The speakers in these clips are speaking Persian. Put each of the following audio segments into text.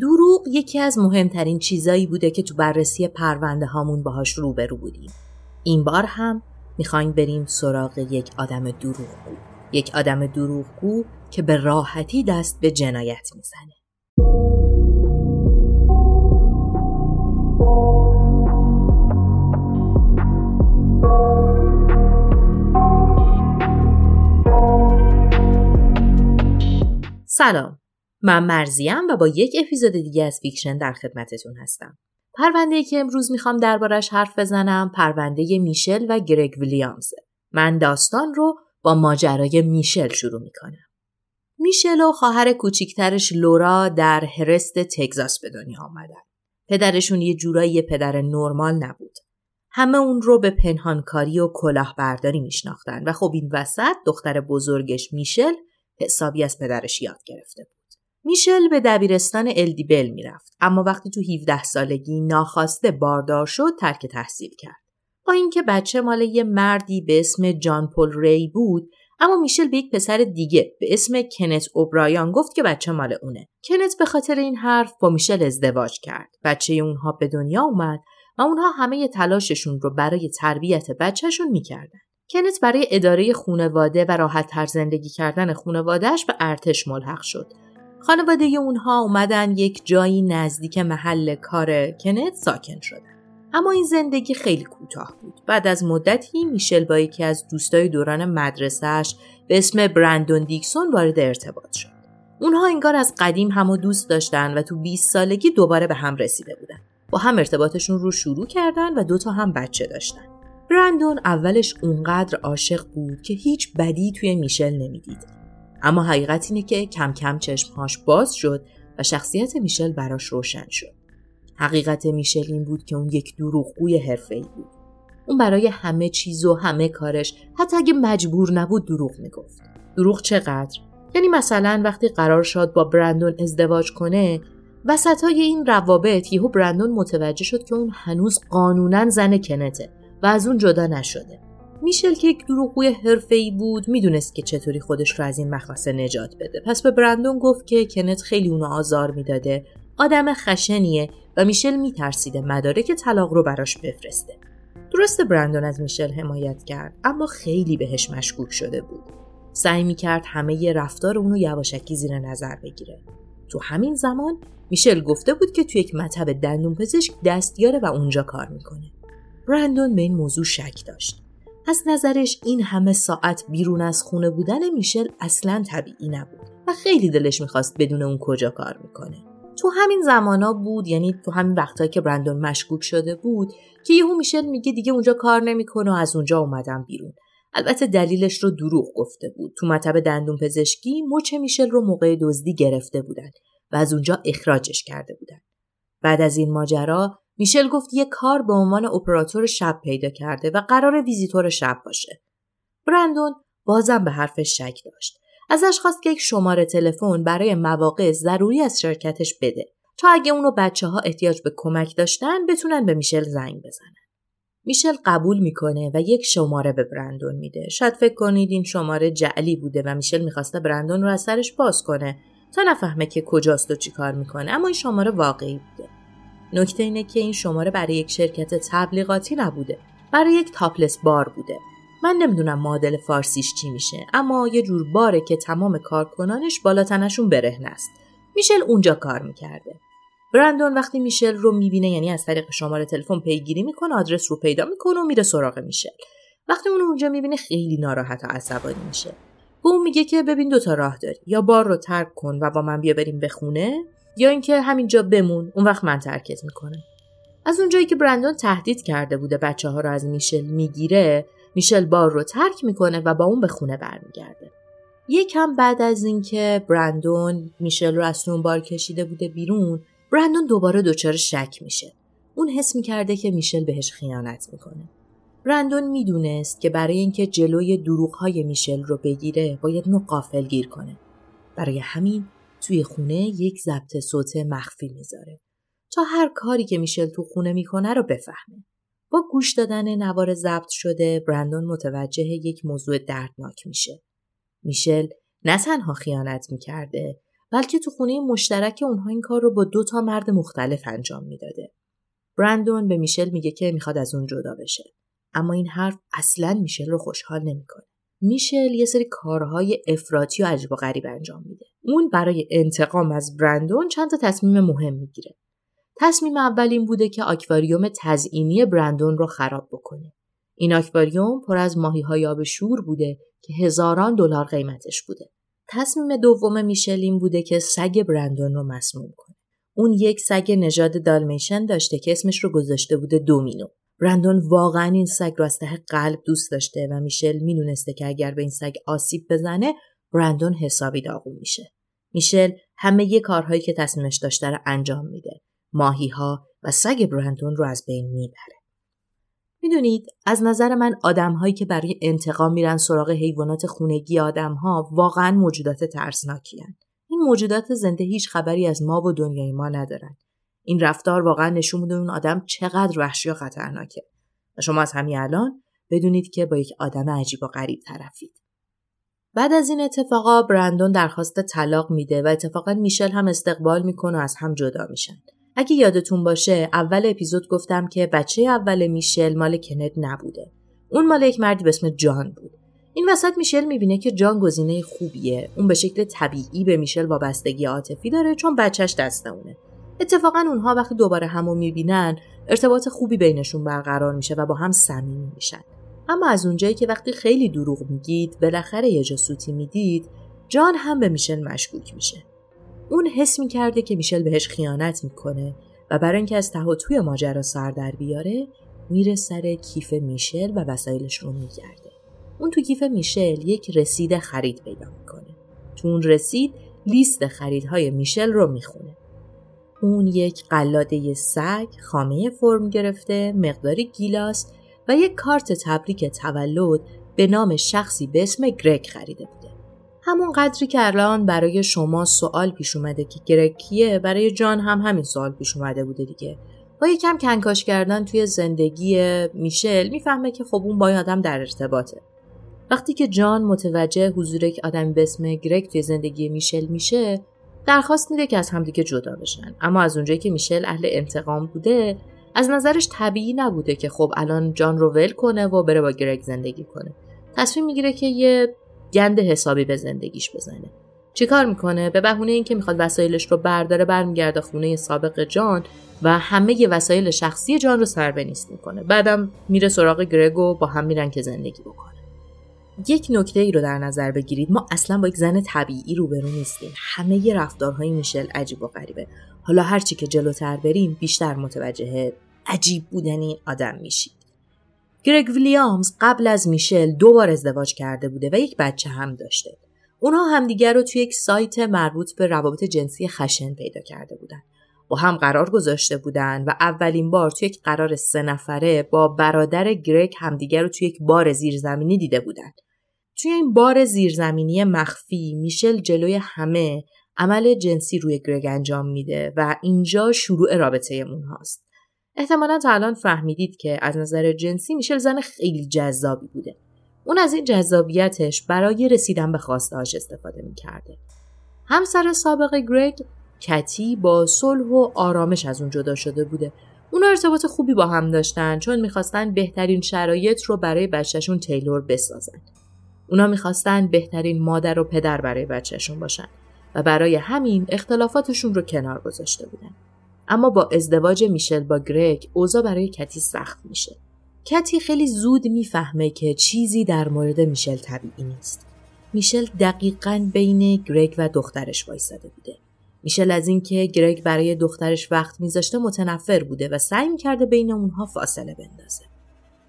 دروغ یکی از مهمترین چیزایی بوده که تو بررسی پرونده هامون باهاش روبرو بودیم. این بار هم می‌خوایم بریم سراغ یک آدم دروغگو. یک آدم دروغگو که به راحتی دست به جنایت می‌زنه. سلام من مرزیم و با یک اپیزود دیگه از فیکشن در خدمتتون هستم. پرونده که امروز می‌خوام دربارش حرف بزنم پرونده میشل و گرگ ویلیامزه من داستان رو با ماجرای میشل شروع می‌کنم. میشل و خواهر کوچیکترش لورا در هرست تگزاس به دنیا آمدن. پدرشون یه جورایی پدر نرمال نبود. همه اون رو به پنهانکاری و کلاهبرداری میشناختن و خب این وسط دختر بزرگش میشل حسابی از پدرش یاد گرفته. میشل به دبیرستان الدیبل می‌رفت اما وقتی تو 17 سالگی ناخواسته باردار شد ترک تحصیل کرد. با اینکه بچه مال یه مردی به اسم جان پل ری بود اما میشل به یک پسر دیگه به اسم کنت اوبرایان گفت که بچه مال اونه. کنت به خاطر این حرف با میشل ازدواج کرد. بچه اونها به دنیا اومد و اونها همه تلاششون رو برای تربیت بچهشون می‌کردن. کنت برای اداره خونواده و راحت تر زندگی کردن خونوادهش به ارتش ملحق شد. خانواده اونها اومدن یک جایی نزدیک محل کار کنت ساکن شدن. اما این زندگی خیلی کوتاه بود. بعد از مدتی میشل با یکی از دوستای دوران مدرسهش به اسم برندون دیکسون وارد ارتباط شد. اونها انگار از قدیم همو دوست داشتن و تو 20 سالگی دوباره به هم رسیده بودن. با هم ارتباطشون رو شروع کردن و دوتا هم بچه داشتن. برندون اولش اونقدر عاشق بود که هیچ بدی توی میشل نمی‌دید. اما حقیقت اینه که کم کم چشمهاش باز شد و شخصیت میشل براش روشن شد. حقیقت میشل این بود که اون یک دروغگوی حرفه‌ای بود. اون برای همه چیز و همه کارش حتی اگه مجبور نبود دروغ می‌گفت. دروغ چقدر؟ یعنی مثلا وقتی قرار شد با برندون ازدواج کنه وسط های این روابط یهو برندون متوجه شد که اون هنوز قانونا زن کنته و از اون جدا نشده. میشل که یک دروغگوی حرفه‌ای بود می‌دونست که چطوری خودش رو از این مخمسه نجات بده. پس به برندون گفت که کنت خیلی اونو آزار می‌داده. آدم خشنیه و میشل میترسیده مدارک طلاق رو براش بفرسته. درست برندون از میشل حمایت کرد اما خیلی بهش مشکوک شده بود. سعی می‌کرد همه ی رفتار اونو یواشکی زیر نظر بگیره. تو همین زمان میشل گفته بود که تو یک مطب دندون پزشک دستیاره و اونجا کار می‌کنه. برندون به این موضوع شک داشت. از نظرش این همه ساعت بیرون از خونه بودن میشل اصلا طبیعی نبود و خیلی دلش می‌خواست بدون اون کجا کار می‌کنه. تو همین زمانا بود یعنی تو همین وقتایی که برندون مشکوک شده بود که یهو میشل میگه دیگه اونجا کار نمی‌کنه و از اونجا اومدم بیرون. البته دلیلش رو دروغ گفته بود. تو مطب دندون پزشکی مچ میشل رو موقع دزدی گرفته بودن و از اونجا اخراجش کرده بودن. بعد از این ماجرا میشل گفت یه کار به عنوان اپراتور شب پیدا کرده و قرار ویزیتور شب باشه. برندون بازم به حرفش شک داشت. ازش خواست که یک شماره تلفن برای مواقع ضروری از شرکتش بده تا اگه اونو بچه ها احتیاج به کمک داشتن بتونن به میشل زنگ بزنن. میشل قبول می‌کنه و یک شماره به برندون میده. شاید فکر کنید این شماره جعلی بوده و میشل می‌خواسته برندون رو از سرش باز کنه تا نفهمه که کجاست و چیکار می‌کنه اما این شماره واقعی. نکته اینه که این شماره برای یک شرکت تبلیغاتی نبوده. برای یک تاپلس بار بوده. من نمی‌دونم معادل فارسیش چی میشه اما یه جور باره که تمام کارکنانش بالا تنشون برهنه است. میشل اونجا کار می‌کرده. برندون وقتی میشل رو می‌بینه یعنی از طریق شماره تلفن پیگیری می‌کنه آدرس رو پیدا می‌کنه و میره سراغ میشل وقتی اون اونجا می‌بینه خیلی ناراحت و عصبانی میشه به اون میگه که ببین دوتا راه داری یا بار رو ترک کن و با من بیا بریم به خونه یا اینکه همینجا بمون اون وقت من ترکت می‌کنم از اونجایی که برندون تهدید کرده بوده بچه ها رو از میشل می‌گیره میشل بار رو ترک می‌کنه و با اون به خونه برمیگرده یکم بعد از اینکه برندون میشل رو از اون بار کشیده بوده بیرون برندون دوباره دچار شک میشه. اون حس می‌کرده که میشل بهش خیانت می‌کنه. برندون می‌دونست که برای اینکه جلوی دروغهای میشل رو بگیره باید نو قافل گیر کنه. برای همین توی خونه یک ضبط صوت مخفی می‌ذاره تا هر کاری که میشل تو خونه می‌کنه رو بفهمه. با گوش دادن نوار ضبط شده برندون متوجه یک موضوع دردناک میشه. میشل نه تنها خیانت می‌کرده بلکه تو خونه مشترک اونها این کار رو با دو تا مرد مختلف انجام می‌داده. برندون به میشل میگه که می‌خواد از اون جدا بشه. اما این حرف اصلا میشل رو خوشحال نمی‌کنه. میشل یه سری کارهای افراطی و عجب و غریب انجام میده. اون برای انتقام از برندون چند تا تصمیم مهم می‌گیره. تصمیم اول این بوده که آکواریوم تزئینی برندون رو خراب بکنه. این آکواریوم پر از ماهی های آب شور بوده که هزاران دلار قیمتش بوده. تصمیم دوم میشلین بوده که سگ برندون رو مسموم کنه. اون یک سگ نژاد دالمیشن داشته که اسمش رو گذاشته بوده دومینو. برندون واقعا این سگ رو از ته قلب دوست داشته و میشل می‌دونسته که اگر به این سگ آسیب بزنه برندون حسابی داغون میشه. میشل همه کارهایی که تصمیمش داشته رو انجام میده. ماهی ها و سگ برندون رو از بین می‌بره. می‌دونید از نظر من آدمهایی که برای انتقام میرن سراغ حیوانات خونگی آدمها واقعا موجودات ترسناکی هن. این موجودات زنده هیچ خبری از ما و دنیای ما ندارن. این رفتار واقعا نشون میده اون آدم چقدر وحشی و خطرناکه. و شما از همین الان بدونید که با یک آدم عجیب و غریب طرفید. بعد از این اتفاقا برندون درخواست طلاق میده و اتفاقا میشل هم استقبال می‌کنه و از هم جدا میشن. اگه یادتون باشه اول اپیزود گفتم که بچه اول میشل مال کنت نبوده. اون مال یک مردی به اسم جان بود. این وسط میشل می‌بینه که جان گزینه خوبیه. اون به شکل طبیعی به میشل وابستگی عاطفی داره چون بچهش دست اونه. اتفاقا اونها وقتی دوباره همو می‌بینن ارتباط خوبی بینشون برقرار میشه و با هم صمیمی میشن. اما از اونجایی که وقتی خیلی دروغ میگید بالاخره یه جا سوتی می‌دید جان هم به میشل مشکوک میشه. اون حس می‌کرده که میشل بهش خیانت می‌کنه و برای اینکه از ته توی ماجرا سر در بیاره میره سر کیف میشل و وسایلش رو میگرده. اون تو کیف میشل یک رسید خرید پیدا می‌کنه. تو اون رسید لیست خریدهای میشل رو می‌خونه. اون یک قلاده سگ، خامه فرم گرفته، مقداری گیلاس و یک کارت تبریک تولد به نام شخصی به اسم گرگ خریده بوده. همون قدری که الان برای شما سوال پیش اومده که گرکیه برای جان هم همین سوال پیش اومده بوده دیگه. با یکم کنکاش کردن توی زندگی میشل می‌فهمه که خب اون با آدم در ارتباطه. وقتی که جان متوجه حضور یک آدمی به اسم گرگ توی زندگی میشل میشه درخواست میده که از همدیگه جدا بشن. اما از اونجایی که میشل اهل انتقام بوده از نظرش طبیعی نبوده که خب الان جان رو ول کنه و بره با گرگ زندگی کنه. تصمیم می‌گیره که یه گند حسابی به زندگیش بزنه. چیکار می‌کنه؟ به بهونه اینکه می‌خواد وسایلش رو برداره برمیگرده خونه سابق جان و همه ی وسایل شخصی جان رو سر نیست می‌کنه. بعدم میره سراغ گرگو با هم میرن که زندگی بکنه. یک نکته ای رو در نظر بگیرید ما اصلا با یک زن طبیعی روبرو نیستیم همه ی رفتارهای میشل عجیب و غریبه حالا هرچی که جلوتر بریم بیشتر متوجه عجیب بودن این آدم میشید گرگ ویلیامز قبل از میشل دو بار ازدواج کرده بوده و یک بچه هم داشته. اونها همدیگر رو توی یک سایت مربوط به روابط جنسی خشن پیدا کرده بودن. با هم قرار گذاشته بودن و اولین بار توی یک قرار سه نفره با برادر گرگ همدیگر رو توی یک بار زیرزمینی دیده بودن. توی این بار زیرزمینی مخفی میشل جلوی همه عمل جنسی روی گرگ انجام میده و اینجا شروع رابطه اونهاست. احتمالا تا الان فهمیدید که از نظر جنسی میشل زن خیلی جذابی بوده. اون از این جذابیتش برای رسیدن به خواستهاش استفاده می‌کرده. همسر سابق گرگ کتی با صلح و آرامش از اون جدا شده بوده. اونا ارتباط خوبی با هم داشتن چون می‌خواستن بهترین شرایط رو برای بچهشون تیلور بسازن. اونا می‌خواستن بهترین مادر و پدر برای بچهشون باشن و برای همین اختلافاتشون رو کنار گذاشته بودن. اما با ازدواج میشل با گرگ اوضاع برای کتی سخت میشه. کتی خیلی زود می‌فهمه که چیزی در مورد میشل طبیعی نیست. میشل دقیقا بین گرگ و دخترش وایساده بوده. میشل از اینکه گرگ برای دخترش وقت میذاشته متنفر بوده و سعی می‌کرده بین اونها فاصله بندازه.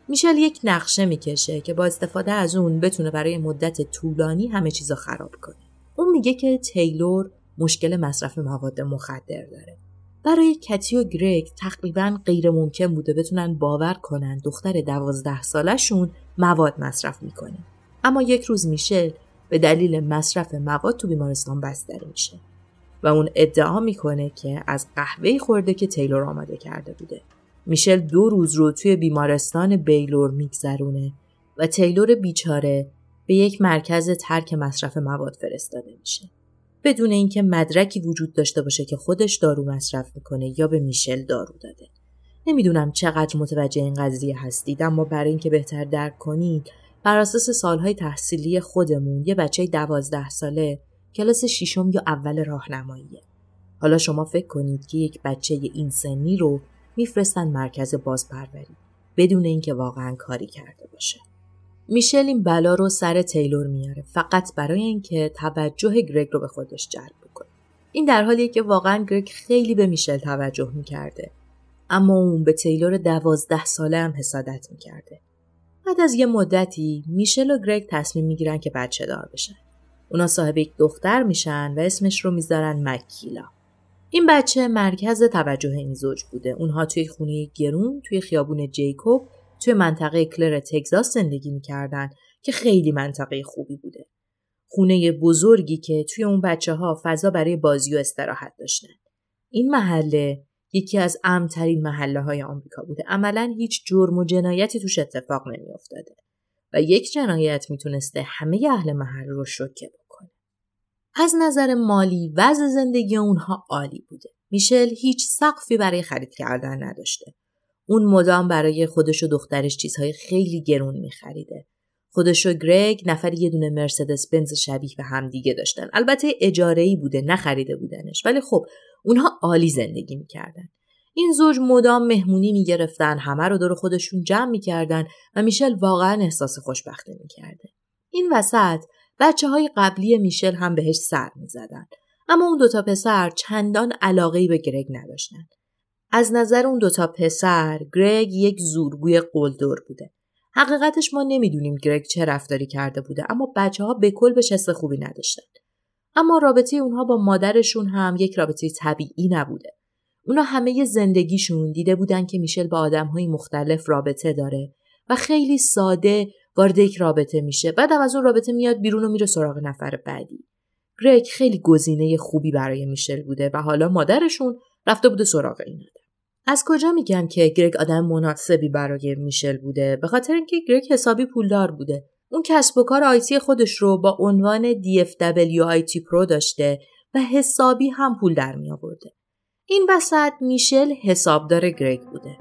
میشل یک نقشه می‌کشه که با استفاده از اون بتونه برای مدت طولانی همه چیزا خراب کنه. اون میگه که تیلور مشکل مصرف مواد مخدر داره. برای کتی و گرگ تقریبا غیر ممکن بوده بتونن باور کنن دختر دوازده سالشون مواد مصرف می‌کنه. اما یک روز میشل به دلیل مصرف مواد تو بیمارستان بستری میشه و اون ادعا می‌کنه که از قهوه خورده که تیلور آماده کرده بوده. میشل دو روز رو توی بیمارستان بیلور میگذرونه و تیلور بیچاره به یک مرکز ترک مصرف مواد فرستاده میشه. بدون اینکه مدرکی وجود داشته باشه که خودش دارو مصرف می‌کنه یا به میشل دارو داده. نمی‌دونم چقدر متوجه این قضیه هستید اما برای اینکه بهتر درک کنید بر اساس سالهای تحصیلی خودمون یه بچه دوازده ساله کلاس ششم یا اول راهنماییه. حالا شما فکر کنید که یک بچه این سنی رو میفرستن مرکز بازپروری بدون اینکه واقعا کاری کرده باشه. میشل این بلا رو سر تیلور میاره فقط برای اینکه توجه گرگ رو به خودش جلب کنه. این در حالیه که واقعا گرگ خیلی به میشل توجه می‌کرده. اما اون به تیلور دوازده ساله هم حسادت می‌کرده. بعد از یه مدتی میشل و گرگ تصمیم می‌گیرن که بچه دار بشن. اونا صاحب یک دختر میشن و اسمش رو می‌ذارن مکیلا. این بچه مرکز توجه این زوج بوده. اونها توی خونه گرون توی خیابون جیکوب توی منطقه کلر تگزاس زندگی می‌کردن که خیلی منطقه خوبی بوده. خونه بزرگی که توی اون بچه ها فضا برای بازی و استراحت داشتن. این محله یکی از امترین محله های آمریکا بوده. عملا هیچ جرم و جنایتی توش اتفاق نمی افتاده. و یک جنایت می‌تونسته همه اهل محل رو شوکه بکنه. از نظر مالی وضع زندگی اونها عالی بوده. میشل هیچ سقفی برای خرید کردن نداشته. اون مدام برای خودش و دخترش چیزهای خیلی گرون میخریده. خودش و گرگ نفر یه دونه مرسدس بنز شبیه به همدیگه داشتن. البته اجاره بوده نخریده بودنش ولی خب اونها عالی زندگی می‌کردن. این زوج مدام مهمونی می‌گرفتن همه رو دور خودشون جمع می‌کردن و میشل واقعا احساس خوشبختی می‌کرده. این وسط بچه های قبلی میشل هم بهش سر می‌زدن. اما اون دوتا پسر چندان علاقه به گرگ نداشتن. از نظر اون دوتا پسر گرگ یک زورگوی قلدر بوده. حقیقتش ما نمی‌دونیم گرگ چه رفتاری کرده بوده اما بچه ها به کل به حس خوبی نداشتن. اما رابطه اونها با مادرشون هم یک رابطه طبیعی نبوده. اونا همه زندگیشون دیده بودن که میشل با های مختلف رابطه داره و خیلی ساده وارد یک رابطه میشه. بعدم از اون رابطه میاد بیرون و میره سراغ نفر بعدی. گرگ خیلی گزینه خوبی برای میشل بوده و حالا مادرشون رفته بوده سراغ این از کجا میگم که گرگ آدم مناسبی برای میشل بوده؟ به خاطر اینکه گرگ حسابی پولدار بوده. اون کسب و کار آیتی خودش رو با عنوان DFW IT Pro داشته و حسابی هم پول در می آورده. این وسط میشل حسابدار گرگ بوده.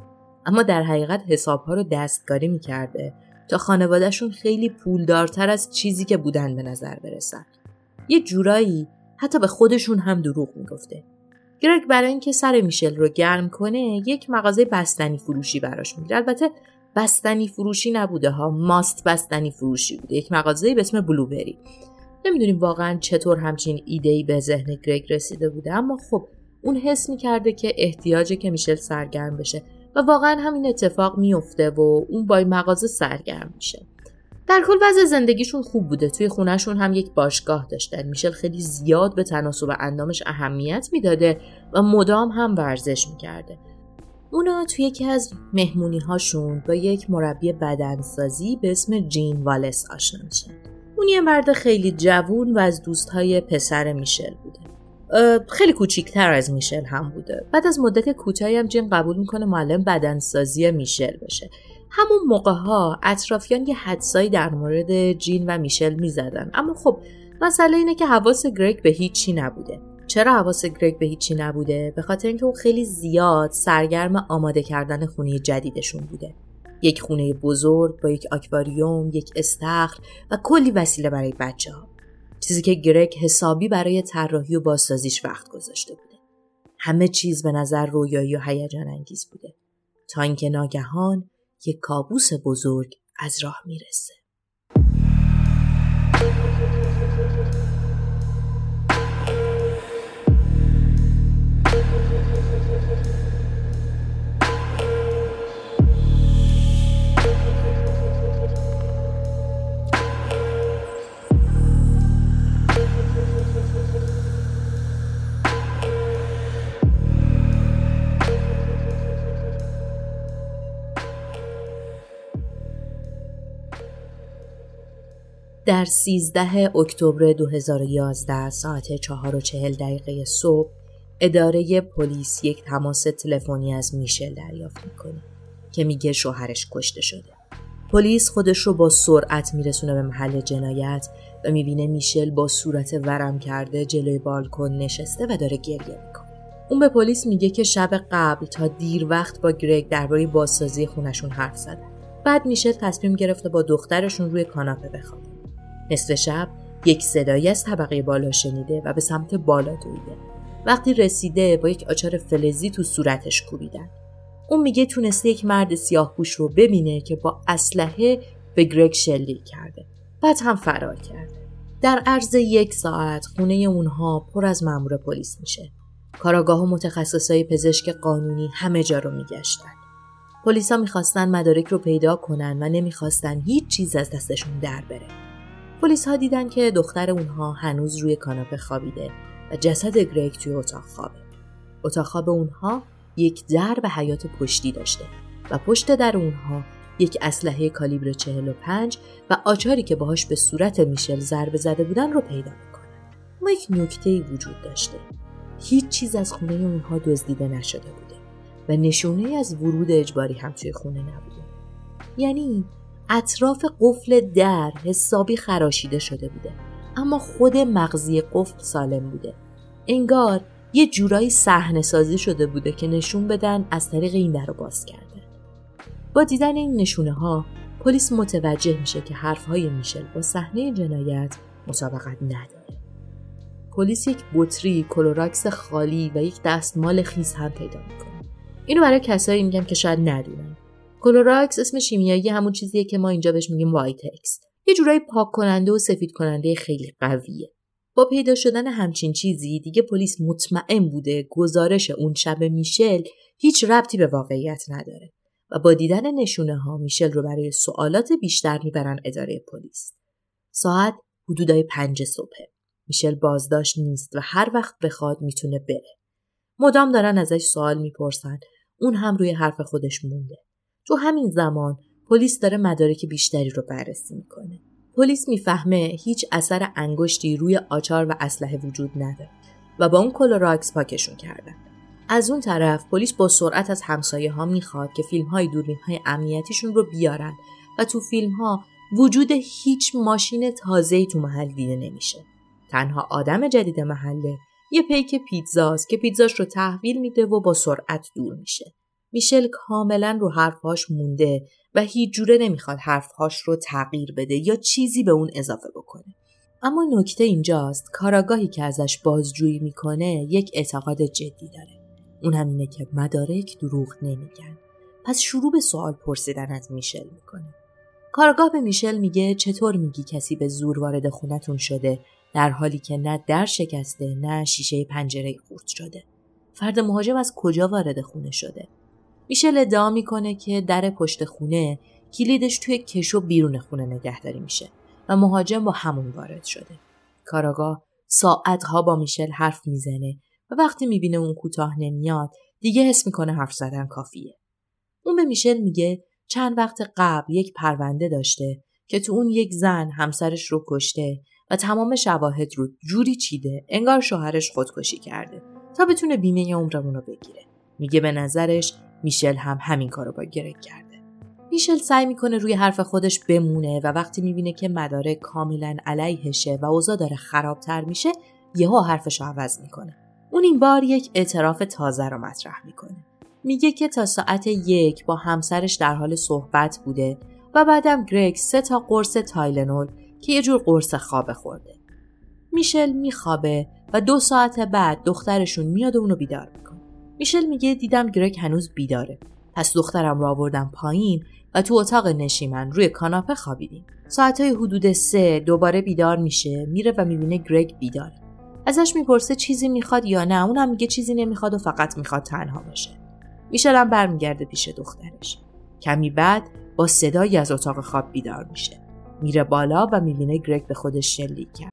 اما در حقیقت حسابها رو دستکاری می‌کرده. تا خانوادهشون خیلی پولدارتر از چیزی که بودن به نظر برسن. یه جورایی حتی به خودشون هم دروغ می‌گفته. گرگ برای اینکه سر میشل رو گرم کنه یک مغازه بستنی فروشی براش می‌گیره البته بستنی فروشی نبوده ها ماست بستنی فروشی بوده یک مغازه به اسم بلوبری نمی‌دونیم واقعا چطور همچین ایده به ذهن گرگ رسیده بوده اما خب اون حس می‌کرده که احتیاجه که میشل سرگرم بشه و واقعا همین اتفاق میفته و اون با مغازه سرگرم میشه. در کل وضع زندگیشون خوب بوده. توی خونهشون هم یک باشگاه داشتن. میشل خیلی زیاد به تناسب اندامش اهمیت می‌داده و مدام هم ورزش می‌کرده. اونا توی یکی از مهمونی هاشون با یک مربی بدنسازی به اسم جین والس آشنا میشن. اون یه مرد خیلی جوون و از دوستهای پسر میشل بوده. خیلی کوچیکتر از میشل هم بوده. بعد از مدت کوتاهی هم جین قبول می‌کنه معلم بدنسازی میشل بشه. همون موقع ها اطرافیان یه حدسایی در مورد جین و میشل می‌زدن. اما خب مسئله اینه که حواس گرگ به هیچی نبوده. چرا حواس گرگ به هیچی نبوده؟ به خاطر اینکه اون خیلی زیاد سرگرم آماده کردن خونه جدیدشون بوده. یک خونه بزرگ با یک آکواریوم یک استخر و کلی وسیله برای بچه ها چیزی که گرگ حسابی برای طراحی و بازسازیش وقت گذاشته بوده. همه چیز به نظر رویایی و هیجان انگیز بوده. تا اینکه ناگهان یک کابوس بزرگ از راه می‌رسه. در 13 اکتبر 2011 ساعت 4 و 40 دقیقه صبح اداره پلیس یک تماس تلفنی از میشل دریافت می‌کنه که میگه شوهرش کشته شده. پلیس خودش رو با سرعت میرسونه به محل جنایت و می‌بینه میشل با صورت ورم کرده جلوی بالکن نشسته و داره گریه می‌کنه. اون به پلیس میگه که شب قبل تا دیر وقت با گرگ درباره بازسازی خونشون حرف زدن. بعد میشل تصمیم گرفته با دخترشون روی کاناپه بخوابه. نصف شب یک صدایی از طبقه بالا شنیده و به سمت بالا دویده. وقتی رسیده با یک آچار فلزی تو صورتش کوبیدن. اون میگه تونسته یک مرد سیاه پوش رو ببینه که با اسلحه به گرگ شلیک کرده. بعد هم فرار کرده. در عرض یک ساعت خونه اونها پر از مامور پلیس میشه. کاراگاه و متخصصای پزشک قانونی همه جا رو میگشتن. پلیسا می‌خواستن مدارک رو پیدا کنن و نمی‌خواستن هیچ چیز از دستشون در بره. پلیس ها دیدن که دختر اونها هنوز روی کاناپه خوابیده و جسد گریگ توی اتاق خوابه. اتاق خواب اونها یک در به حیات پشتی داشته و پشت در اونها یک اسلحه کالیبر 45 و آچاری که باهاش به صورت میشل ضربه زده بودن رو پیدا می‌کنن. اما یک نکته ای وجود داشته. هیچ چیز از خونه اونها دزدیده نشده بوده و نشونه از ورود اجباری هم توی خونه نبوده. یعنی اطراف قفل در حسابی خراشیده شده بوده. اما خود مغزی قفل سالم بوده. انگار یه جورایی صحنه سازی شده بوده که نشون بدن از طریق این در رو باز کرده. با دیدن این نشونه ها پلیس متوجه میشه که حرف های میشل با صحنه جنایت مطابقت نداره. پلیس یک بطری Clorox خالی و یک دستمال خیس هم پیدا می‌کنه. اینو برای کسایی میگم که شاید ندونن. Clorox اسم شیمیایی همون چیزیه که ما اینجا بهش میگیم وایتکس. یه جورایی پاک کننده و سفید کننده خیلی قویه. با پیدا شدن همچین چیزی دیگه پلیس مطمئن بوده گزارش اون شب میشل هیچ ربطی به واقعیت نداره و با دیدن نشونه ها میشل رو برای سوالات بیشتر می‌برن اداره پلیس. ساعت حدودای پنج صبحه میشل بازداشت نیست و هر وقت بخواد می‌تونه بره. مدام دارن ازش سوال می‌پرسن. اون هم روی حرف خودش مونده. تو همین زمان پلیس داره مدارک بیشتری رو بررسی می‌کنه. پلیس می‌فهمه هیچ اثر انگشتی روی آچار و اسلحه وجود نداره و با اون کلوراکس پاکشون کردن. از اون طرف پلیس با سرعت از همسایه ها می‌خواد که فیلم های دوربین های امنیتیشون رو بیارن و تو فیلم ها وجود هیچ ماشین تازه‌ای تو محل دیده نمیشه. تنها آدم جدید محله یه پیک پیتزاست که پیتزاش رو تحویل میده و با سرعت دور میشه. میشل کاملا رو حرفهاش مونده و هیچ جوره نمی‌خواد حرفهاش رو تغییر بده یا چیزی به اون اضافه بکنه. اما نکته اینجاست کاراگاهی که ازش بازجویی می‌کنه یک اعتقاد جدی داره. اون هم اینه که مدارک دروغ نمیگن. پس شروع به سوال پرسیدن از میشل می‌کنه. کارگاه به میشل میگه چطور میگی کسی به زور وارد خونتون شده در حالی که نه در شکسته نه شیشه پنجره خورد شده. فرد مهاجم از کجا وارد خونه شده؟ میشل ادعا می‌کنه که در پشت خونه کلیدش توی کشو بیرون خونه نگهداری میشه و مهاجم با همون وارد شده. کاراگاه ساعتها با میشل حرف می‌زنه و وقتی می‌بینه اون کوتاه نمیاد دیگه حس می‌کنه حرف زدن کافیه. اون به میشل میگه چند وقت قبل یک پرونده داشته که تو اون یک زن همسرش رو کشته و تمام شواهد رو جوری چیده انگار شوهرش خودکشی کرده تا بتونه بیمه عمرمون رو بگیره میگه به نظرش میشل هم همین کارو با گرگ کرده میشل سعی می‌کنه روی حرف خودش بمونه و وقتی می‌بینه که مدارک کاملا علیهشه و اوضاع داره خرابتر میشه یهو حرفش عوض می‌کنه اون این بار یک اعتراف تازه رو مطرح می‌کنه میگه که تا ساعت یک با همسرش در حال صحبت بوده و بعدم گرگ سه تا قرص تایلنول که یه جور قرص خواب خورده. میشل میخوابه و دو ساعت بعد دخترشون میاد و اونو بیدار. میشل میگه دیدم گرگ هنوز بیداره. پس دخترم رو آوردم پایین و تو اتاق نشیمن روی کاناپه خوابیدیم. ساعتهای حدود سه دوباره بیدار میشه میره و می‌بینه گرگ بیداره. ازش می‌پرسه چیزی می‌خواد یا نه اونم میگه چیزی نمی‌خواد و فقط می‌خواد تنها باشه. میشل هم برمیگرده پیش دخترش. کمی بعد با صدایی از اتاق خواب بیدار میشه. میره بالا و می‌بینه گرگ به خودش شلیک کرد.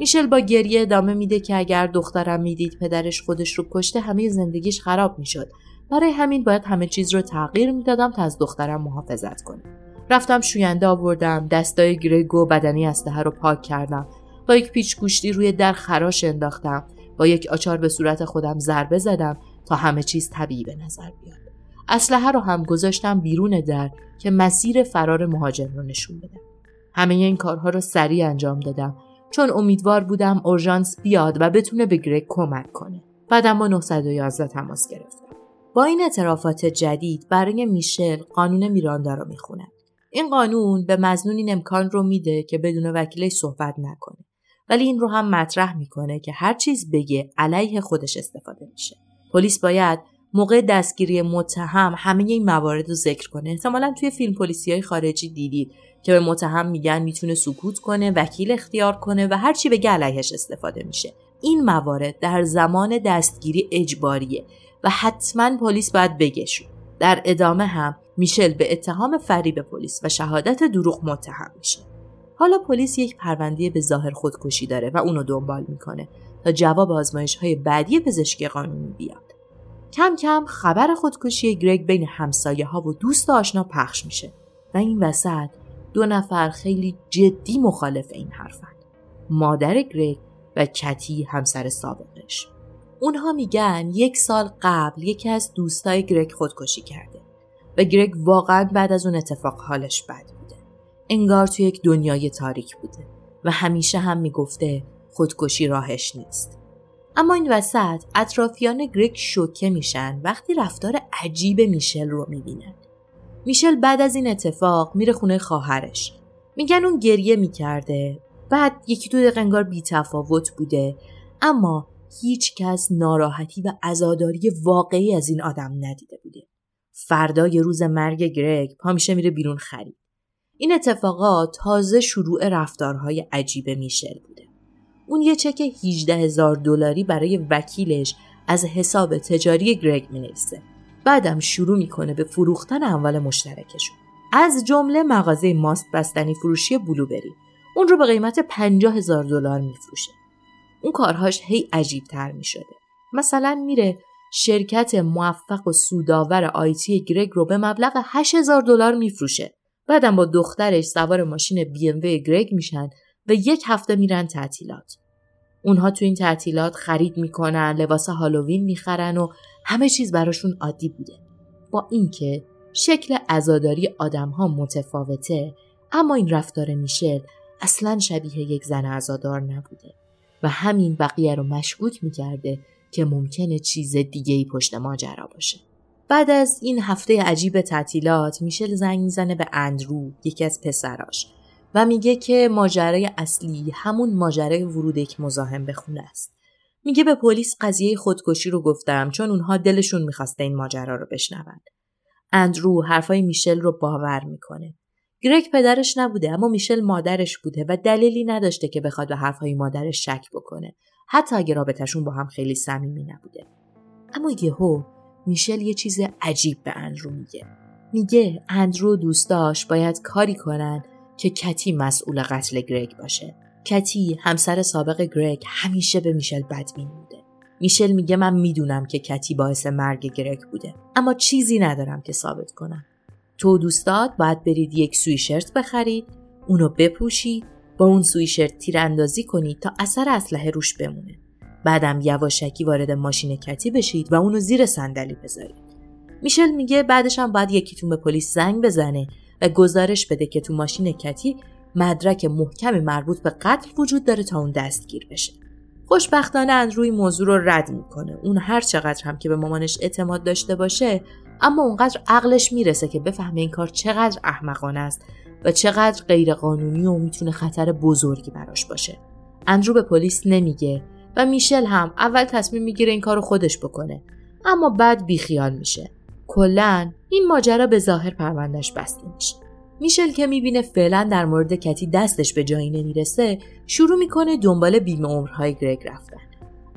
میشل با گریه ادامه میده که اگر دخترم می‌دید پدرش خودش رو کشته همه زندگیش خراب می‌شد. برای همین باید همه چیز رو تغییر می‌دادم تا از دخترم محافظت کنم. رفتم شوینده آوردم، دستای گرگ و بدنی اسلحه رو پاک کردم. با یک پیچ گوشتی روی در خراش انداختم. با یک آچار به صورت خودم ضربه زدم تا همه چیز طبیعی به نظر بیاد. اسلحه رو هم گذاشتم بیرون در که مسیر فرار مهاجم رو نشون بدم. همه این کارها رو سریع انجام دادم چون امیدوار بودم اورژانس بیاد و بتونه به گرگ کمک کنه. بعدم با 911 تماس گرفتم. با این اعترافات جدید برای میشل قانون میراندا رو می‌خونن. این قانون به مزنون این امکان رو میده که بدون وکیلش صحبت نکنه. ولی این رو هم مطرح می‌کنه که هر چیز بگه علیه خودش استفاده میشه. پلیس باید موقع دستگیری متهم همه این موارد رو ذکر کنه. احتمالا توی فیلم پلیسی های خارجی دیدید که به متهم میگن می‌تونه سکوت کنه، وکیل اختیار کنه و هر چی بگه علیهش استفاده میشه. این موارد در زمان دستگیری اجباریه و حتما پلیس باید بگشون. در ادامه هم میشل به اتهام فریب پلیس و شهادت دروغ متهم میشه. حالا پلیس یک پرونده به ظاهر خودکشی داره و اونو دنبال می‌کنه تا جواب آزمایش های بعدی پزشکی قانونی بیاد. کم کم خبر خودکشی گرگ بین همسایه ها و دوست آشنا پخش میشه و این وسط دو نفر خیلی جدی مخالف این حرفن. مادر گرگ و کتی همسر سابقش. اونها میگن یک سال قبل یکی از دوستای گرگ خودکشی کرده و گرگ واقعا بعد از اون اتفاق حالش بد بوده. انگار تو یک دنیای تاریک بوده و همیشه هم می‌گفته خودکشی راهش نیست. اما این وسط اطرافیان گرگ شوکه میشن وقتی رفتار عجیب میشل رو می‌بینن. میشل بعد از این اتفاق میره خونه خواهرش. میگن اون گریه می‌کرده. بعد یکی دو دقیقه انگار بی تفاوت بوده اما هیچ کس ناراحتی و عزاداری واقعی از این آدم ندیده بوده. فردای روز مرگ گرگ پا میشه میره بیرون خرید. این اتفاقات تازه شروع رفتارهای عجیب میشل بوده. اون یه چک 18 هزار دلاری برای وکیلش از حساب تجاری گرگ می‌نویسه. بعدم شروع می‌کنه به فروختن اموال مشترکشون. از جمله مغازه ماست بستنی فروشی بلوبری. اون رو به قیمت 50 هزار دلار میفروشه. اون کارهاش هی عجیب تر می شده. مثلا میره شرکت موفق و سودآور آیتی گرگ رو به مبلغ 8000 دلار میفروشه. بعدم با دخترش سوار ماشین ام گرگ میشن و یک هفته میرن تعطیلات. اونها تو این تعطیلات خرید می‌کنن، لباس هالووین می‌خرن و همه چیز براشون عادی بوده. با اینکه شکل ازاداری آدم ها متفاوته اما این رفتار میشل اصلا شبیه یک زن ازادار نبوده و همین بقیه رو مشکوک می‌کرده که ممکنه چیز دیگه ای پشت ماجرا باشه. بعد از این هفته عجیب تعطیلات میشل زنگ می‌زنه به اندرو یکی از پسراش و میگه که ماجرای اصلی همون ماجرای ورود یک مزاحم به خونه است. میگه به پلیس قضیه خودکشی رو گفتم چون اونها دلشون می‌خواسته این ماجرا رو بشنوند. اندرو حرفای میشل رو باور می‌کنه. گرگ پدرش نبوده اما میشل مادرش بوده و دلیلی نداشته که بخواد به حرفهای مادرش شک بکنه. حتی اگه رابطهشون با هم خیلی صمیمی نبوده. اما یهو میشل یه چیز عجیب به اندرو میگه. میگه اندرو دوستاش باید کاری کنن که کتی مسئول قتل گرگ باشه. کتی همسر سابق گرگ همیشه به میشل بد بوده. میشل میگه من می‌دونم که کتی باعث مرگ گرگ بوده اما چیزی ندارم که ثابت کنم. تو دوستات باید برید یک سویشرت بخرید اونو بپوشید با اون سویشرت تیراندازی کنید تا اثر اسلحه روش بمونه. بعدم یواشکی وارد ماشین کتی بشید و اونو زیر صندلی بذارید. میشل میگه بعدش هم باید یکیتون به پلیس زنگ بزنه و گزارش بده که تو ماشین کتی مدرک محکم مربوط به قتل وجود داره تا اون دستگیر بشه. خوشبختانه اندروی موضوع رو رد می‌کنه. اون هر چقدر هم که به مامانش اعتماد داشته باشه اما اونقدر عقلش می‌رسه که بفهمه این کار چقدر احمقانه است و چقدر غیرقانونی و می‌تونه خطر بزرگی براش باشه. اندرو به پلیس نمیگه و میشل هم اول تصمیم می‌گیره این کارو خودش بکنه اما بعد بیخیال میشه. کلا این ماجرا به ظاهر پروندهش بسته میشه. میشل که می‌بینه فعلا در مورد کتی دستش به جایی نمی‌رسه شروع می‌کنه دنبال بیمه عمرهای گرگ رفتن.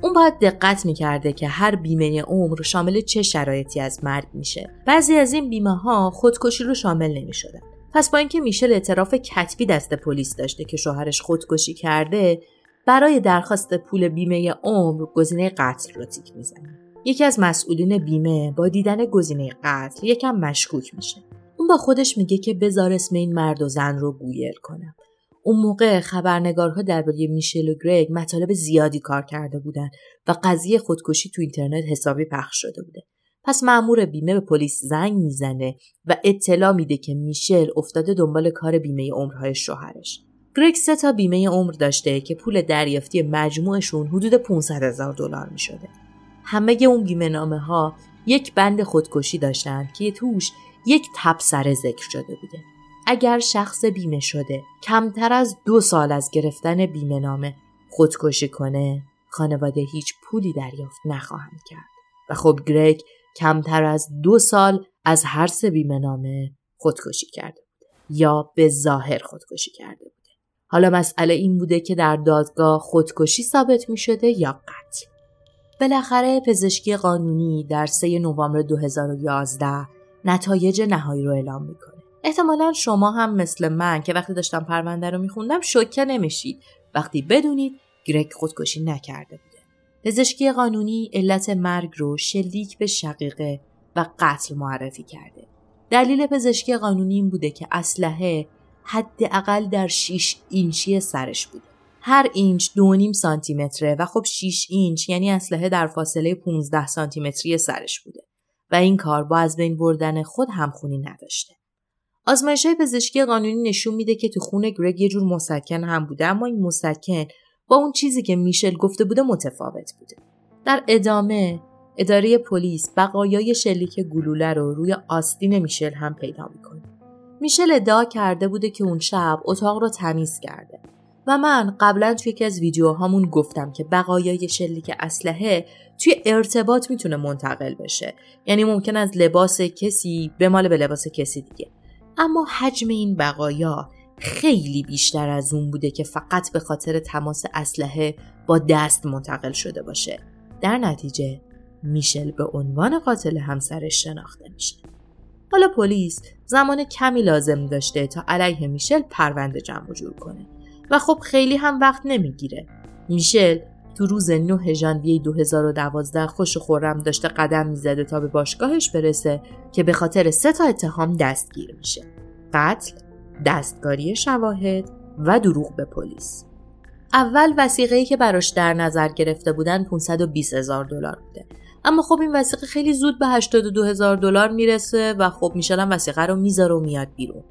اون باید دقت می‌کرده که هر بیمه عمر شامل چه شرایطی از مرگ میشه. بعضی از این بیمه ها خودکشی رو شامل نمی‌شدن. پس با اینکه میشل اعتراف کتبی دست پلیس داشته که شوهرش خودکشی کرده برای درخواست پول بیمه عمر گزینه قتل رو تیک می‌زنه یکی از مسئولین بیمه با دیدن گزینه قتل یکم مشکوک میشه اون با خودش میگه که بذار اسم این مرد و زن رو گویل کنم اون موقع خبرنگارها درباره میشل و گرگ مطالب زیادی کار کرده بودن و قضیه خودکشی تو اینترنت حسابی پخش شده بوده پس مأمور بیمه به پلیس زنگ می‌زنه و اطلاع میده که میشل افتاده دنبال کار بیمه عمرهای شوهرش. گرگ سه تا بیمه عمر داشته که پول دریافتی مجموعشون حدود 500 هزار دلار می شده. همه اون بیمه ها یک بند خودکشی داشتند که توش یک تبصره ذکر شده بوده. اگر شخص بیمه شده کمتر از دو سال از گرفتن بیمه نامه خودکشی کنه خانواده هیچ پولی دریافت نخواهند کرد. و خب گرگ کمتر از دو سال از هر سه بیمه نامه خودکشی کرده بوده یا به ظاهر خودکشی کرده بوده. حالا مسئله این بوده که در دادگاه خودکشی ثابت می شده یا قتل. بالاخره پزشکی قانونی در 3 نوامبر 2011 نتایج نهایی رو اعلام می‌کنه. احتمالا شما هم مثل من که وقتی داشتم پرونده رو میخوندم شوکه نمیشید وقتی بدونید گرگ خودکشی نکرده بوده. پزشکی قانونی علت مرگ رو شلیک به شقیقه و قتل معرفی کرده. دلیل پزشکی قانونی این بوده که اسلحه حداقل در 6 اینچی سرش بوده. هر اینچ دو نیم سانتی متره و خب 6 اینچ یعنی اسلحه در فاصله 15 سانتی متری سرش بوده و این کار با از بین بردن خود همخونی نداشته. آزمایش های پزشکی قانونی نشون میده که تو خون گرگ یه جور مسکن هم بوده اما این مسکن با اون چیزی که میشل گفته بوده متفاوت بوده. در ادامه اداره پلیس بقایای شلیک گلوله رو روی آستین میشل هم پیدا می‌کنه. میشل ادعا کرده بوده که اون شب اتاق رو تمیز کرده و من قبلا توی یکی از ویدیوهامون گفتم که بقایای شلیک اسلحه توی ارتباط می‌تونه منتقل بشه. یعنی ممکن از لباس کسی به مال به لباس کسی دیگه. اما حجم این بقایا خیلی بیشتر از اون بوده که فقط به خاطر تماس اسلحه با دست منتقل شده باشه. در نتیجه میشل به عنوان قاتل همسرش شناخته میشه. حالا پلیس زمان کمی لازم داشته تا علیه میشل پرونده جمع جور کنه. و خب خیلی هم وقت نمی‌گیره. میشل تو روز 9 ژانویه 2012 خوش خورم داشته قدم می‌زده تا به باشگاهش برسه که به خاطر سه تا اتهام دستگیر میشه. قتل، دستکاری شواهد و دروغ به پلیس. اول وسیقه‌ای که براش در نظر گرفته بودن 520 هزار دلار بوده اما خب این وسیقه خیلی زود به 82 هزار دلار می‌رسه و خب میشل هم وسیقه رو می‌ذاره و میاد بیرون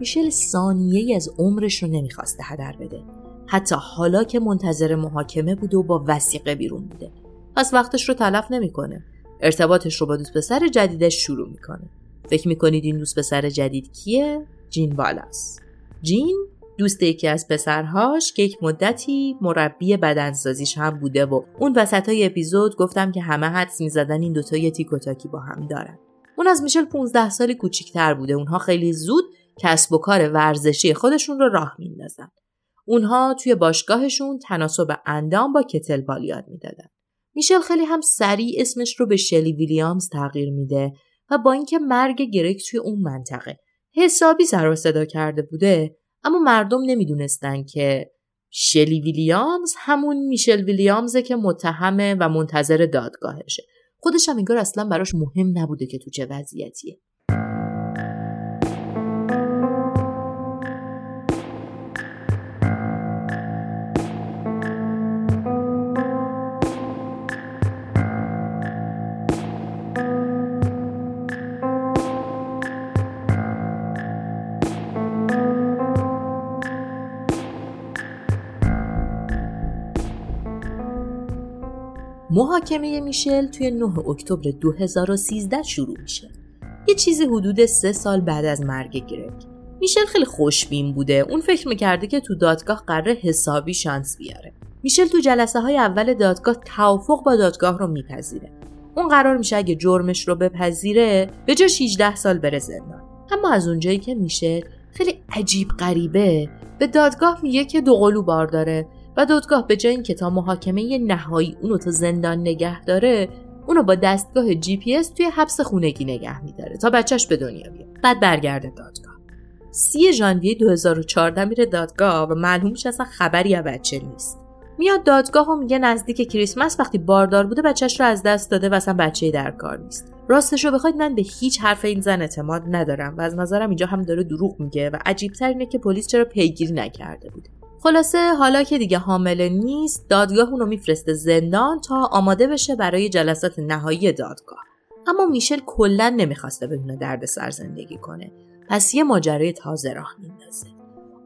میشل ثانیه از عمرش رو نمی‌خواسته هدر بده. حتی حالا که منتظر محاکمه بوده و با وسیقه بیرون بوده. پس وقتش رو تلف نمی‌کنه. ارتباطش رو با دوست پسر جدیدش شروع می‌کنه. فکر می‌کنید این دوست پسر جدید کیه؟ جین والاس. جین دوست یکی از پسرهاش که یک مدتی مربی بدنسازیش هم بوده و اون وسط های اپیزود گفتم که همه حدس می‌زدن این دوتا یه تیک و تاکی با هم دارن. اون از میشل 15 سالی کوچیکتر بوده. اونها خیلی زود کسب و کار ورزشی خودشون رو راه میندازن. اونها توی باشگاهشون تناسب اندام با کتل بال یاد می‌دادن. میشل خیلی هم سریع اسمش رو به شلی ویلیامز تغییر میده و با اینکه مرگ گرک توی اون منطقه حسابی سر و صدا کرده بوده اما مردم نمی‌دونستن که شلی ویلیامز همون میشل ویلیامزه که متهمه و منتظر دادگاهشه. خودش هم انگار اصلا براش مهم نبوده که تو چه وضعیتیه. محاکمه میشل توی 9 اکتبر 2013 شروع میشه. یه چیزی حدود سه سال بعد از مرگ گرگ. میشل خیلی خوشبین بوده. اون فکر می‌کرده که تو دادگاه قرار حسابی شانس بیاره. میشل تو جلسه های اول دادگاه توافق با دادگاه رو میپذیره. اون قرار میشه اگه جرمش رو بپذیره به جا 16 سال بره زندان. اما از اونجایی که میشل خیلی عجیب غریبه به دادگاه میگه که دو قلو بار داره دادگاه به جای اینکه تا محاکمه نهایی اونو تو زندان نگه داره اونو با دستگاه جی پی اس توی حبس خونگی نگه میداره تا بچهش به دنیا بیاد. بعد برگرده دادگاه. سی ژانویه 2014 میره دادگاه و معلوم میشه اصلا خبری از بچه نیست. میاد دادگاه و میگه نزدیک کریسمس وقتی باردار بوده بچهش رو از دست داده و اصلا بچه در کار نیست. راستش رو بخواید من به هیچ حرف این زن اعتماد ندارم و از نظرم اینجا هم داره دروغ میگه و عجیبتر اینه که پلیس چرا پیگیری نکرده بوده خلاصه حالا که دیگه حامله نیست دادگاه اونو میفرسته زندان تا آماده بشه برای جلسات نهایی دادگاه. اما میشل کلا نمی‌خواسته بدون درد سر زندگی کنه. پس یه ماجرای تازه راه میندازه.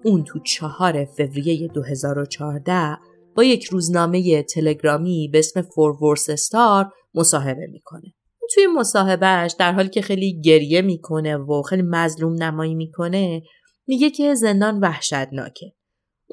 اون تو چهار فوریه 2014 با یک روزنامه تلگرامی به اسم فورورس استار مصاحبه می‌کنه. توی مصاحبهش در حالی که خیلی گریه می‌کنه و خیلی مظلوم نمایی می‌کنه میگه که زندان وحشتناکه.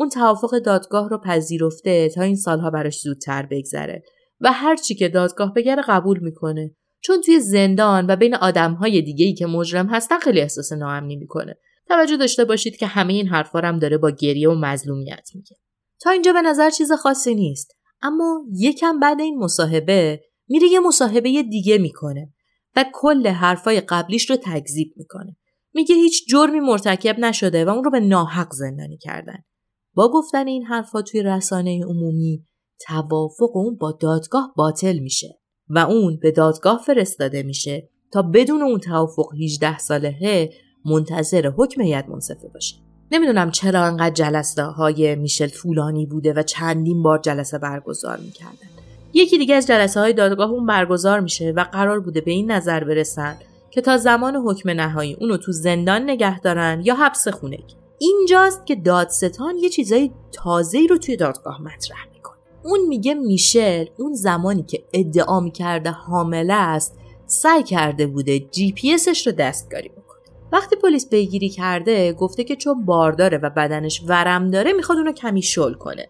اون توافق دادگاه رو پذیرفته تا این سالها براش زودتر بگذره و هر چی که دادگاه بگره قبول می‌کنه. چون توی زندان و بین آدمهای دیگه ای که مجرم هستن خیلی احساس ناامنی می‌کنه. توجه داشته باشید که همه این حرفا هم داره با گریه و مظلومیت میگه. تا اینجا به نظر چیز خاصی نیست. اما یکم بعد این مصاحبه میره یه مصاحبه دیگه می‌کنه و کل حرفای قبلیش رو تکذیب می‌کنه. میگه هیچ جرمی مرتکب نشده و اون رو به ناحق زندانی کردن. با گفتن این حرفا توی رسانه عمومی توافق اون با دادگاه باطل میشه و اون به دادگاه فرستاده میشه تا بدون اون توافق 18 سالهه منتظر حکم هیئت منصفه باشه. نمی‌دونم چرا انقدر جلسه های میشل طولانی بوده و چندین بار جلسه برگزار می‌کردن. یکی دیگه از جلسه های دادگاه اون برگزار میشه و قرار بوده به این نظر برسن که تا زمان حکم نهایی اونو تو زندان نگه دارن یا حبس خونگی. اینجاست که دادستان یه چیزای تازه رو توی دادگاه مطرح می‌کنه. اون میگه میشل اون زمانی که ادعا می‌کرده حامله است سعی کرده بوده جی پی اسش رو دستکاری بکنه. وقتی پلیس پیگیری کرده گفته که چون بارداره و بدنش ورم داره می‌خواد اونو کمی شل کنه.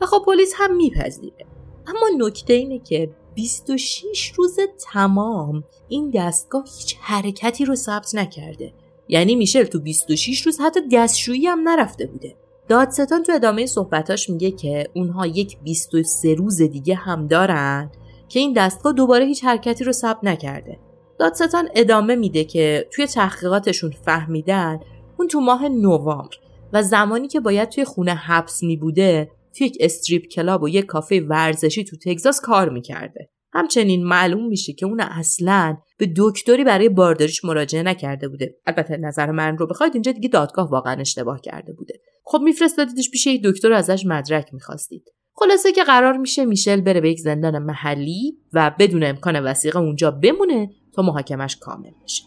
و خب پلیس هم میپذیره. اما نکته اینه که 26 روز تمام این دستگاه هیچ حرکتی رو ثبت نکرده. یعنی میشل تو 26 روز حتی دستشویی هم نرفته بوده. دادستان تو ادامه صحبتاش میگه که اونها یک 23 روز دیگه هم دارن که این دستگاه دوباره هیچ حرکتی رو ثبت نکرده. دادستان ادامه میده که توی تحقیقاتشون فهمیدن اون تو ماه نوامبر و زمانی که باید توی خونه حبس میبوده توی یک استریپ کلاب و یک کافه ورزشی تو تگزاس کار می‌کرده. همچنین معلوم میشه که اون اصلا به دکتری برای بارداریش مراجعه نکرده بوده البته نظر من رو بخواید اینجا دیگه دادگاه واقعا اشتباه کرده بوده خب میفرستادیدش پیش یک دکتر ازش مدرک می‌خواستید خلاصه که قرار میشه میشل بره به یک زندان محلی و بدون امکان وسیقه اونجا بمونه تا محاکمش کامل بشه.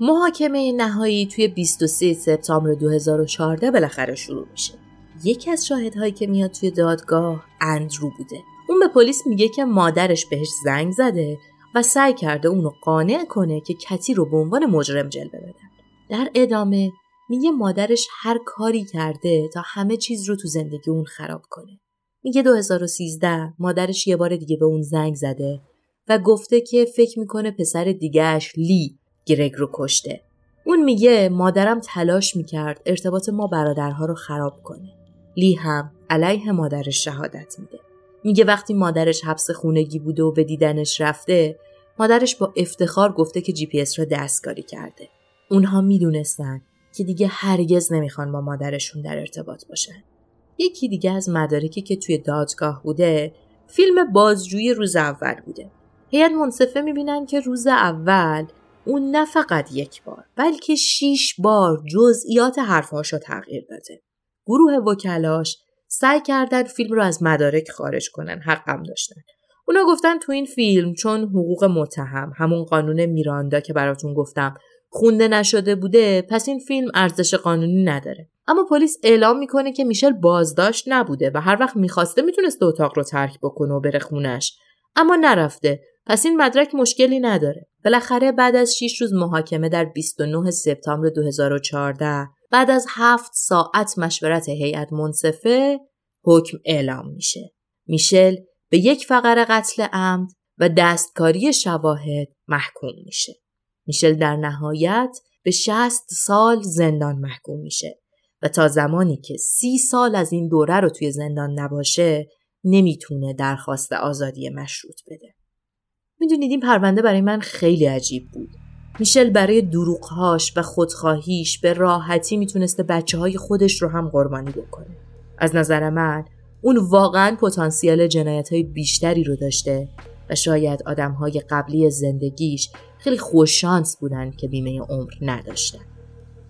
محاکمه نهایی توی 23 سپتامبر 2014 بالاخره شروع میشه. یکی از شاهدهایی که میاد توی دادگاه اندرو بوده. اون به پلیس میگه که مادرش بهش زنگ زده و سعی کرده اونو قانع کنه که کتی رو به عنوان مجرم جلوه بدن. در ادامه میگه مادرش هر کاری کرده تا همه چیز رو تو زندگی اون خراب کنه. میگه 2013 مادرش یه بار دیگه به اون زنگ زده و گفته که فکر می‌کنه پسر دیگهش لی گرگ رو کشته. اون میگه مادرم تلاش می‌کرد ارتباط ما برادرها رو خراب کنه. لی هم علیه مادرش شهادت میده. میگه وقتی مادرش حبس خونگی بوده و به دیدنش رفته مادرش با افتخار گفته که جی پی اس را دستکاری کرده. اونها می‌دونستن که دیگه هرگز نمی‌خوان با مادرشون در ارتباط باشن. یکی دیگه از مدارکی که توی دادگاه بوده فیلم بازجویی روز اول بوده. هیئت منصفه می‌بینن که روز اول اون نه فقط یک بار بلکه شیش بار جزئیات حرفهاش رو تغییر داده. گروه وکلاش سعی کردن فیلم رو از مدارک خارج کنن حقم داشتن. اونا گفتن تو این فیلم چون حقوق متهم همون قانون میراندا که براتون گفتم خونده نشده بوده پس این فیلم ارزش قانونی نداره. اما پلیس اعلام می‌کنه که میشل بازداشت نبوده و هر وقت می‌خواسته می‌تونسته اتاق رو ترک بکنه و بره خونش. اما نرفته. پس این مدرک مشکلی نداره. بالاخره بعد از 6 روز محاکمه در 29 سپتامبر 2014 بعد از هفت ساعت مشورت هیئت منصفه حکم اعلام میشه میشل به یک فقر قتل عمد و دستکاری شواهد محکوم میشه میشل در نهایت به 60 سال زندان محکوم میشه و تا زمانی که سی سال از این دوره رو توی زندان نباشه نمی‌تونه درخواست آزادی مشروط بده. می‌دونید این پرونده برای من خیلی عجیب بود. میشل برای دروغهاش و خودخواهیش به راحتی می‌تونسته بچه های خودش رو هم قربانی بکنه. از نظر من اون واقعا پتانسیل جنایت های بیشتری رو داشته و شاید آدم های قبلی زندگیش خیلی خوششانس بودن که بیمه عمر نداشتن.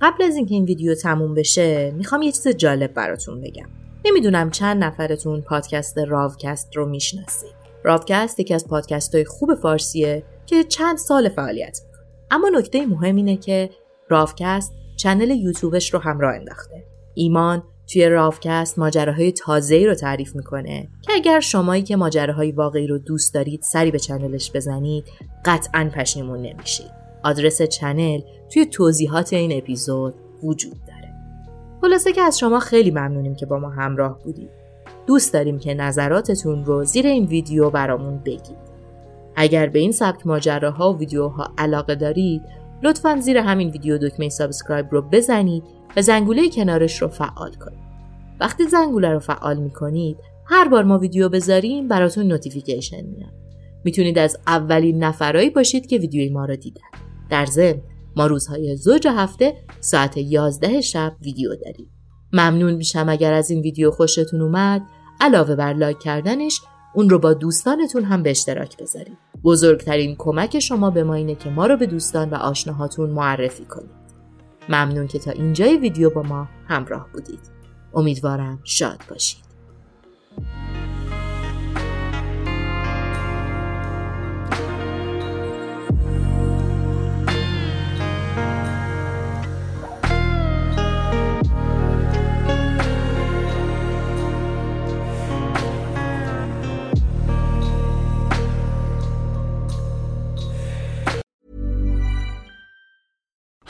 قبل از اینکه این ویدیو تموم بشه می‌خوام یه چیز جالب براتون بگم. نمی‌دونم چند نفرتون پادکست راوکست رو می‌شناسید. راوکست یکی از پادکست های خوب فارسیه که چند ساله فعاله. اما نکته مهم اینه که راوکست channel یوتیوبش رو هم راه انداخته. ایمان توی راوکست ماجراهای تازه‌ای رو تعریف می‌کنه که اگر شمایی که ماجراهای واقعی رو دوست دارید سری به channel ش بزنید قطعا پشیمون نمیشید. آدرس channel توی توضیحات این اپیزود وجود داره. خلاصه که از شما خیلی ممنونیم که با ما همراه بودید. دوست داریم که نظراتتون رو زیر این ویدیو برامون بگید. اگر به این سبک ماجراها و ویدیوها علاقه دارید لطفا زیر همین ویدیو دکمه subscribe رو بزنید و زنگوله کنارش رو فعال کنید. وقتی زنگوله رو فعال می‌کنید هر بار ما ویدیو بذاریم براتون notification میاد. می‌تونید از اولین نفرایی باشید که ویدیوی ما رو دیدن. در ضمن ما روزهای زوج هفته ساعت 11 شب ویدیو داریم. ممنون میشم اگر از این ویدیو خوشتون اومد علاوه بر لایک کردنش اون رو با دوستانتون هم به اشتراک بذارید. بزرگترین کمک شما به ما اینه که ما رو به دوستان و آشناهاتون معرفی کنید. ممنون که تا اینجای ویدیو با ما همراه بودید. امیدوارم شاد باشید.